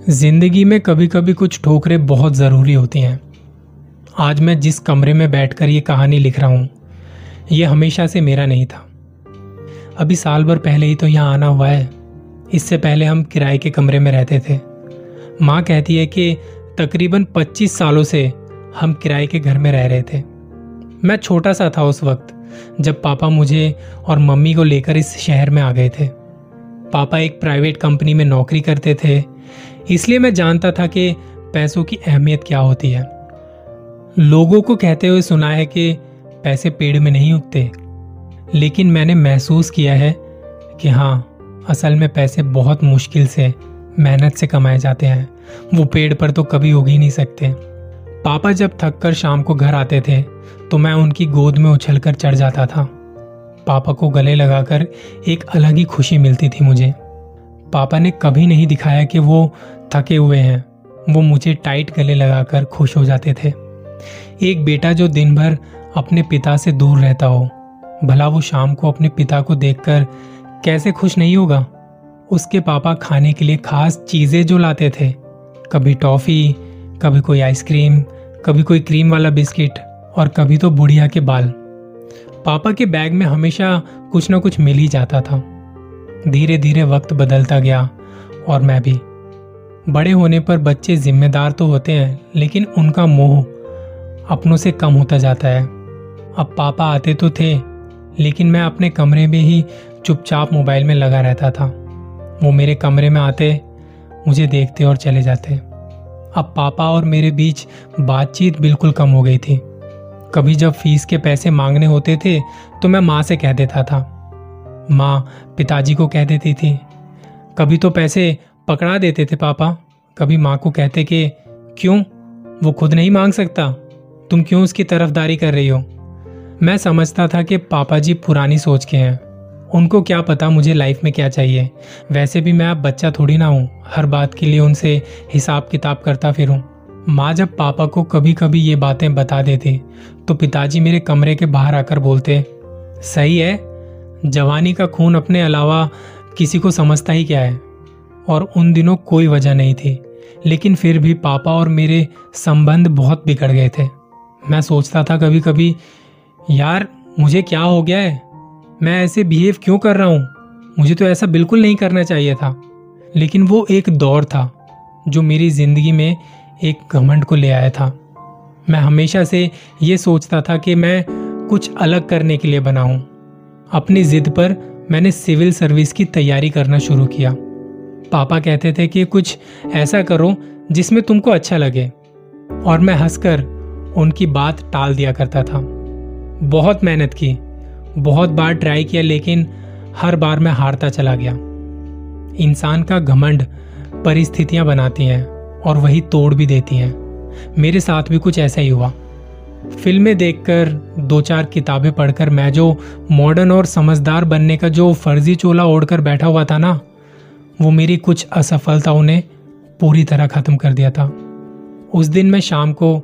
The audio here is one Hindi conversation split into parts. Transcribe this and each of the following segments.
ज़िंदगी में कभी कभी कुछ ठोकरें बहुत ज़रूरी होती हैं। आज मैं जिस कमरे में बैठकर ये कहानी लिख रहा हूँ, ये हमेशा से मेरा नहीं था। अभी साल भर पहले ही तो यहाँ आना हुआ है। इससे पहले हम किराए के कमरे में रहते थे। माँ कहती है कि तकरीबन 25 सालों से हम किराए के घर में रह रहे थे। मैं छोटा सा था उस वक्त, जब पापा मुझे और मम्मी को लेकर इस शहर में आ गए थे। पापा एक प्राइवेट कंपनी में नौकरी करते थे इसलिए मैं जानता था कि पैसों की अहमियत क्या होती है। लोगों को कहते हुए सुना है कि पैसे पेड़ में नहीं उगते। लेकिन मैंने महसूस किया है कि हाँ असल में पैसे बहुत मुश्किल से, मेहनत से कमाए जाते हैं। वो पेड़ पर तो कभी उग ही नहीं सकते। पापा जब थक कर शाम को घर आते थे तो मैं उनकी गोद में उछल कर चढ़ जाता था। पापा को गले लगाकर एक अलग ही खुशी मिलती थी मुझे। पापा ने कभी नहीं दिखाया कि वो थके हुए हैं। वो मुझे टाइट गले लगाकर खुश हो जाते थे। एक बेटा जो दिन भर अपने पिता से दूर रहता हो, भला वो शाम को अपने पिता को देखकर कैसे खुश नहीं होगा? उसके पापा खाने के लिए खास चीज़ें जो लाते थे, कभी टॉफी, कभी कोई आइसक्रीम, कभी कोई क्रीम वाला बिस्किट और कभी तो बुढ़िया के बाल। पापा के बैग में हमेशा कुछ ना कुछ मिल ही जाता था। धीरे धीरे वक्त बदलता गया और मैं भी बड़े होने पर बच्चे जिम्मेदार तो होते हैं, लेकिन उनका मोह अपनों से कम होता जाता है। अब पापा आते तो थे, लेकिन मैं अपने कमरे में ही चुपचाप मोबाइल में लगा रहता था। वो मेरे कमरे में आते, मुझे देखते और चले जाते। अब पापा और मेरे बीच बातचीत बिल्कुल कम हो गई थी। कभी जब फ़ीस के पैसे मांगने होते थे तो मैं माँ से कह देता था। माँ पिताजी को कह देती थी, कभी तो पैसे पकड़ा देते थे पापा। कभी माँ को कहते कि, क्यों? वो खुद नहीं मांग सकता। तुम क्यों उसकी तरफदारी कर रही हो? मैं समझता था कि पापा जी पुरानी सोच के हैं। उनको क्या पता मुझे लाइफ में क्या चाहिए। वैसे भी मैं अब बच्चा थोड़ी ना हूँ। हर बात के लिए उनसे हिसाब किताब करता फिरूँ। माँ जब पापा को कभी कभी ये बातें बता देती तो पिताजी मेरे कमरे के बाहर आकर बोलते, सही है। जवानी का खून अपने अलावा किसी को समझता ही क्या है? और उन दिनों कोई वजह नहीं थी। लेकिन फिर भी पापा और मेरे संबंध बहुत बिगड़ गए थे। मैं सोचता था कभी कभी यार, मुझे क्या हो गया है? मैं ऐसे बिहेव क्यों कर रहा हूँ? मुझे तो ऐसा बिल्कुल नहीं करना चाहिए था। लेकिन वो एक दौर था, जो मेरी ज़िंदगी में एक घमंड को ले आया था। मैं हमेशा से ये सोचता था कि मैं कुछ अलग करने के लिए बना हूँ। अपनी जिद पर मैंने सिविल सर्विस की तैयारी करना शुरू किया। पापा कहते थे कि कुछ ऐसा करो जिसमें तुमको अच्छा लगे। और मैं हंसकर उनकी बात टाल दिया करता था। बहुत मेहनत की, बहुत बार ट्राई किया, लेकिन हर बार मैं हारता चला गया। इंसान का घमंड परिस्थितियाँ बनाती हैं और वही तोड़ भी देती हैं। मेरे साथ भी कुछ ऐसा ही हुआ। फ़िल्में देखकर दो चार किताबें पढ़कर मैं जो मॉडर्न और समझदार बनने का जो फर्जी चोला ओढ़कर बैठा हुआ था ना वो मेरी कुछ असफलताओं ने पूरी तरह खत्म कर दिया था। उस दिन मैं शाम को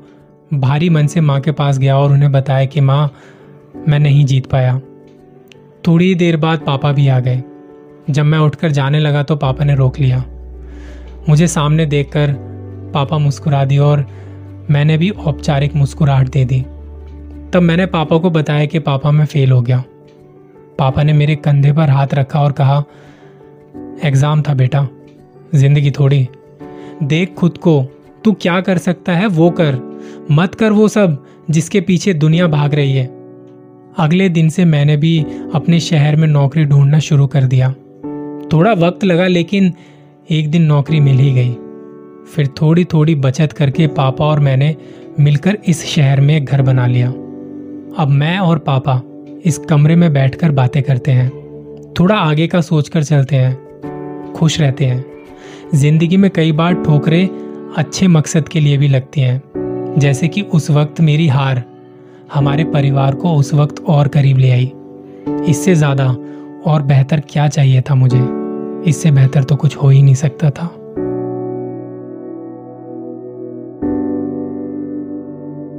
भारी मन से माँ के पास गया और उन्हें बताया कि, माँ, मैं नहीं जीत पाया। थोड़ी देर बाद पापा भी आ गए। जब मैं उठकर जाने लगा तो पापा ने रोक लिया। मुझे सामने देखकर पापा मुस्कुरा दी और मैंने भी औपचारिक मुस्कुराहट दे दी। तब मैंने पापा को बताया कि पापा, मैं फेल हो गया। पापा ने मेरे कंधे पर हाथ रखा और कहा एग्ज़ाम था बेटा, ज़िंदगी थोड़ी। देख खुद को, तू क्या कर सकता है वो कर, मत कर वो सब जिसके पीछे दुनिया भाग रही है। अगले दिन से मैंने भी अपने शहर में नौकरी ढूंढना शुरू कर दिया। थोड़ा वक्त लगा लेकिन एक दिन नौकरी मिल ही गई। फिर थोड़ी थोड़ी बचत करके पापा और मैंने मिलकर इस शहर में एक घर बना लिया। अब मैं और पापा इस कमरे में बैठकर बातें करते हैं। थोड़ा आगे का सोचकर चलते हैं। खुश रहते हैं। ज़िंदगी में कई बार ठोकरें अच्छे मकसद के लिए भी लगती हैं। जैसे कि उस वक्त मेरी हार, हमारे परिवार को उस वक्त और करीब ले आई। इससे ज़्यादा और बेहतर क्या चाहिए था मुझे? इससे बेहतर तो कुछ हो ही नहीं सकता था।